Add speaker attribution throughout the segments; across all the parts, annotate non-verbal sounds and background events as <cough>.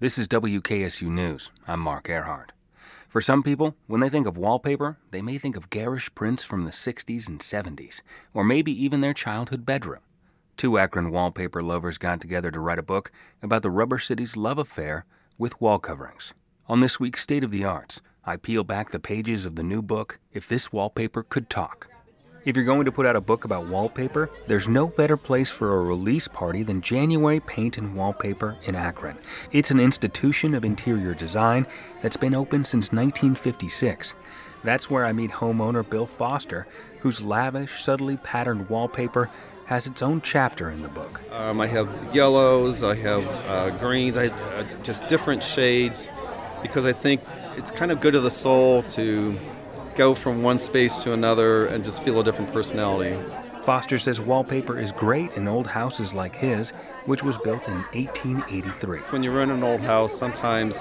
Speaker 1: This is WKSU News. I'm Mark Arehart. For some people, when they think of wallpaper, they may think of garish prints from the 60s and 70s, or maybe even their childhood bedroom. Two Akron wallpaper lovers got together to write a book about the Rubber City's love affair with wall coverings. On this week's State of the Arts, I peel back the pages of the new book, If This Wallpaper Could Talk. If you're going to put out a book about wallpaper, there's no better place for a release party than January Paint and Wallpaper in Akron. It's an institution of interior design that's been open since 1956. That's where I meet homeowner Bill Foster, whose lavish, subtly patterned wallpaper has its own chapter in the book.
Speaker 2: Um, I have yellows, I have uh, greens, I uh, just different shades because I think it's kind of good to the soul to go from one space to another and just feel a different personality.
Speaker 1: Foster says wallpaper is great in old houses like his, which was built in 1883.
Speaker 2: When you're in an old house, sometimes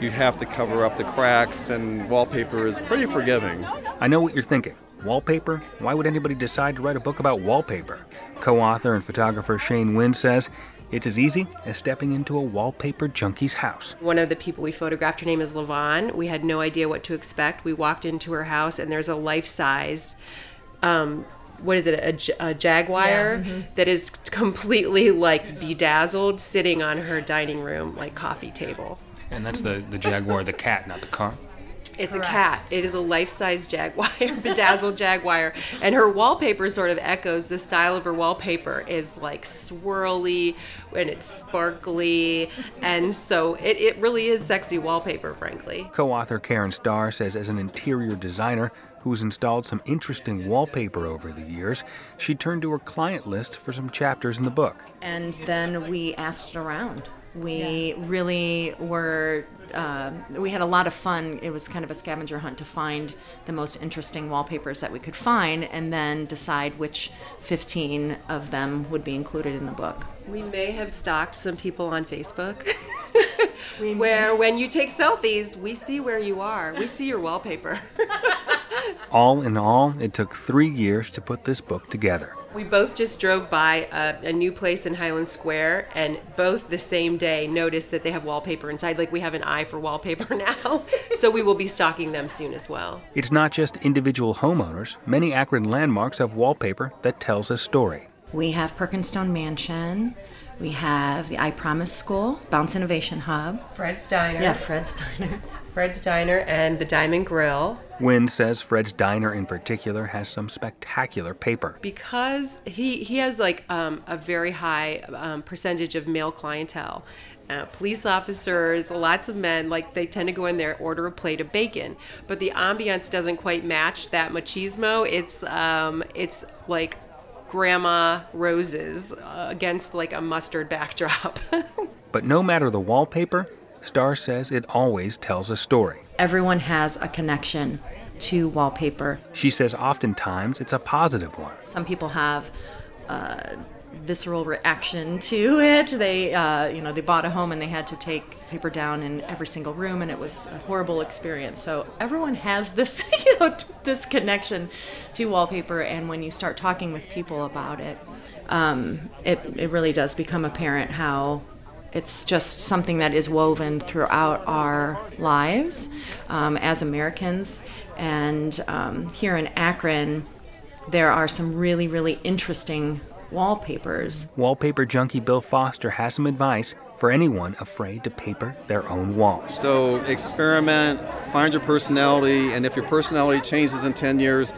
Speaker 2: you have to cover up the cracks, and wallpaper is pretty forgiving.
Speaker 1: I know what you're thinking. Wallpaper? Why would anybody decide to write a book about wallpaper? Co author and photographer Shane Wynn says it's as easy as stepping into a wallpaper junkie's house.
Speaker 3: One of the people we photographed, her name is Lavon. We had no idea what to expect. We walked into her house, and there's a life size. Um, what is it? A, a jaguar
Speaker 4: Yeah, mhm.
Speaker 3: that is completely like bedazzled, sitting on her dining room like coffee table.
Speaker 1: And that's the, the Jaguar, the cat, not the car.
Speaker 3: It's
Speaker 4: Correct.
Speaker 3: a cat. It is a life-size jaguar, <laughs> bedazzled jaguar, and her wallpaper sort of echoes the style of her wallpaper is like swirly and it's sparkly, and so it, it really is sexy wallpaper, frankly.
Speaker 1: Co author Karen Starr says, as an interior designer who's installed some interesting wallpaper over the years, she turned to her client list for some chapters in the book.
Speaker 4: and then we asked around. We really were. Uh, we had a lot of fun. It was kind of a scavenger hunt to find the most interesting wallpapers that we could find, and then decide which 15 of them would be included in the book.
Speaker 3: We may have stalked some people on Facebook. <laughs> where when you take selfies, we see where you are. We see your wallpaper. <laughs>
Speaker 1: All in all, it took three years to put this book together.
Speaker 3: We both just drove by a, a new place in Highland Square, and both the same day noticed that they have wallpaper inside. Like we have an eye for wallpaper <laughs> now, so we will be stocking them soon as well.
Speaker 1: It's not just individual homeowners, many Akron landmarks have wallpaper that tells a story.
Speaker 4: We have Perkins Stone Mansion. We have the I Promise School, Bounce Innovation Hub.
Speaker 3: Fred's Diner.
Speaker 4: Yeah, Fred Steiner. <laughs>
Speaker 3: Fred's Diner and the Diamond Grill.
Speaker 1: Wynn says Fred's Diner in particular has some spectacular paper.
Speaker 3: because he he has like um, a very high um, percentage of male clientele uh, police officers lots of men like they tend to go in there order a plate of bacon but the ambiance doesn't quite match that machismo it's um, it's like grandma roses uh, against like a mustard backdrop <laughs>
Speaker 1: But no matter the wallpaper, Starr says it always tells a story.
Speaker 4: Everyone has a connection to wallpaper.
Speaker 1: She says oftentimes it's a positive one.
Speaker 4: Some people have uh, visceral reaction to it. They, uh, you know, they bought a home and they had to take paper down in every single room, and it was a horrible experience. So everyone has this, <laughs> you <laughs> this connection to wallpaper, and when you start talking with people about it, um, it it really does become apparent how. It's just something that is woven throughout our lives um, as Americans. And um, here in Akron, there are some really, really interesting wallpapers.
Speaker 1: Wallpaper junkie Bill Foster has some advice for anyone afraid to paper their own walls.
Speaker 2: So experiment, find your personality, and if your personality changes in 10 years,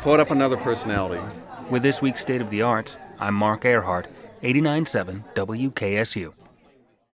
Speaker 2: put up another personality.
Speaker 1: With this week's State of the Arts, I'm Mark Arehart, 89.7 WKSU.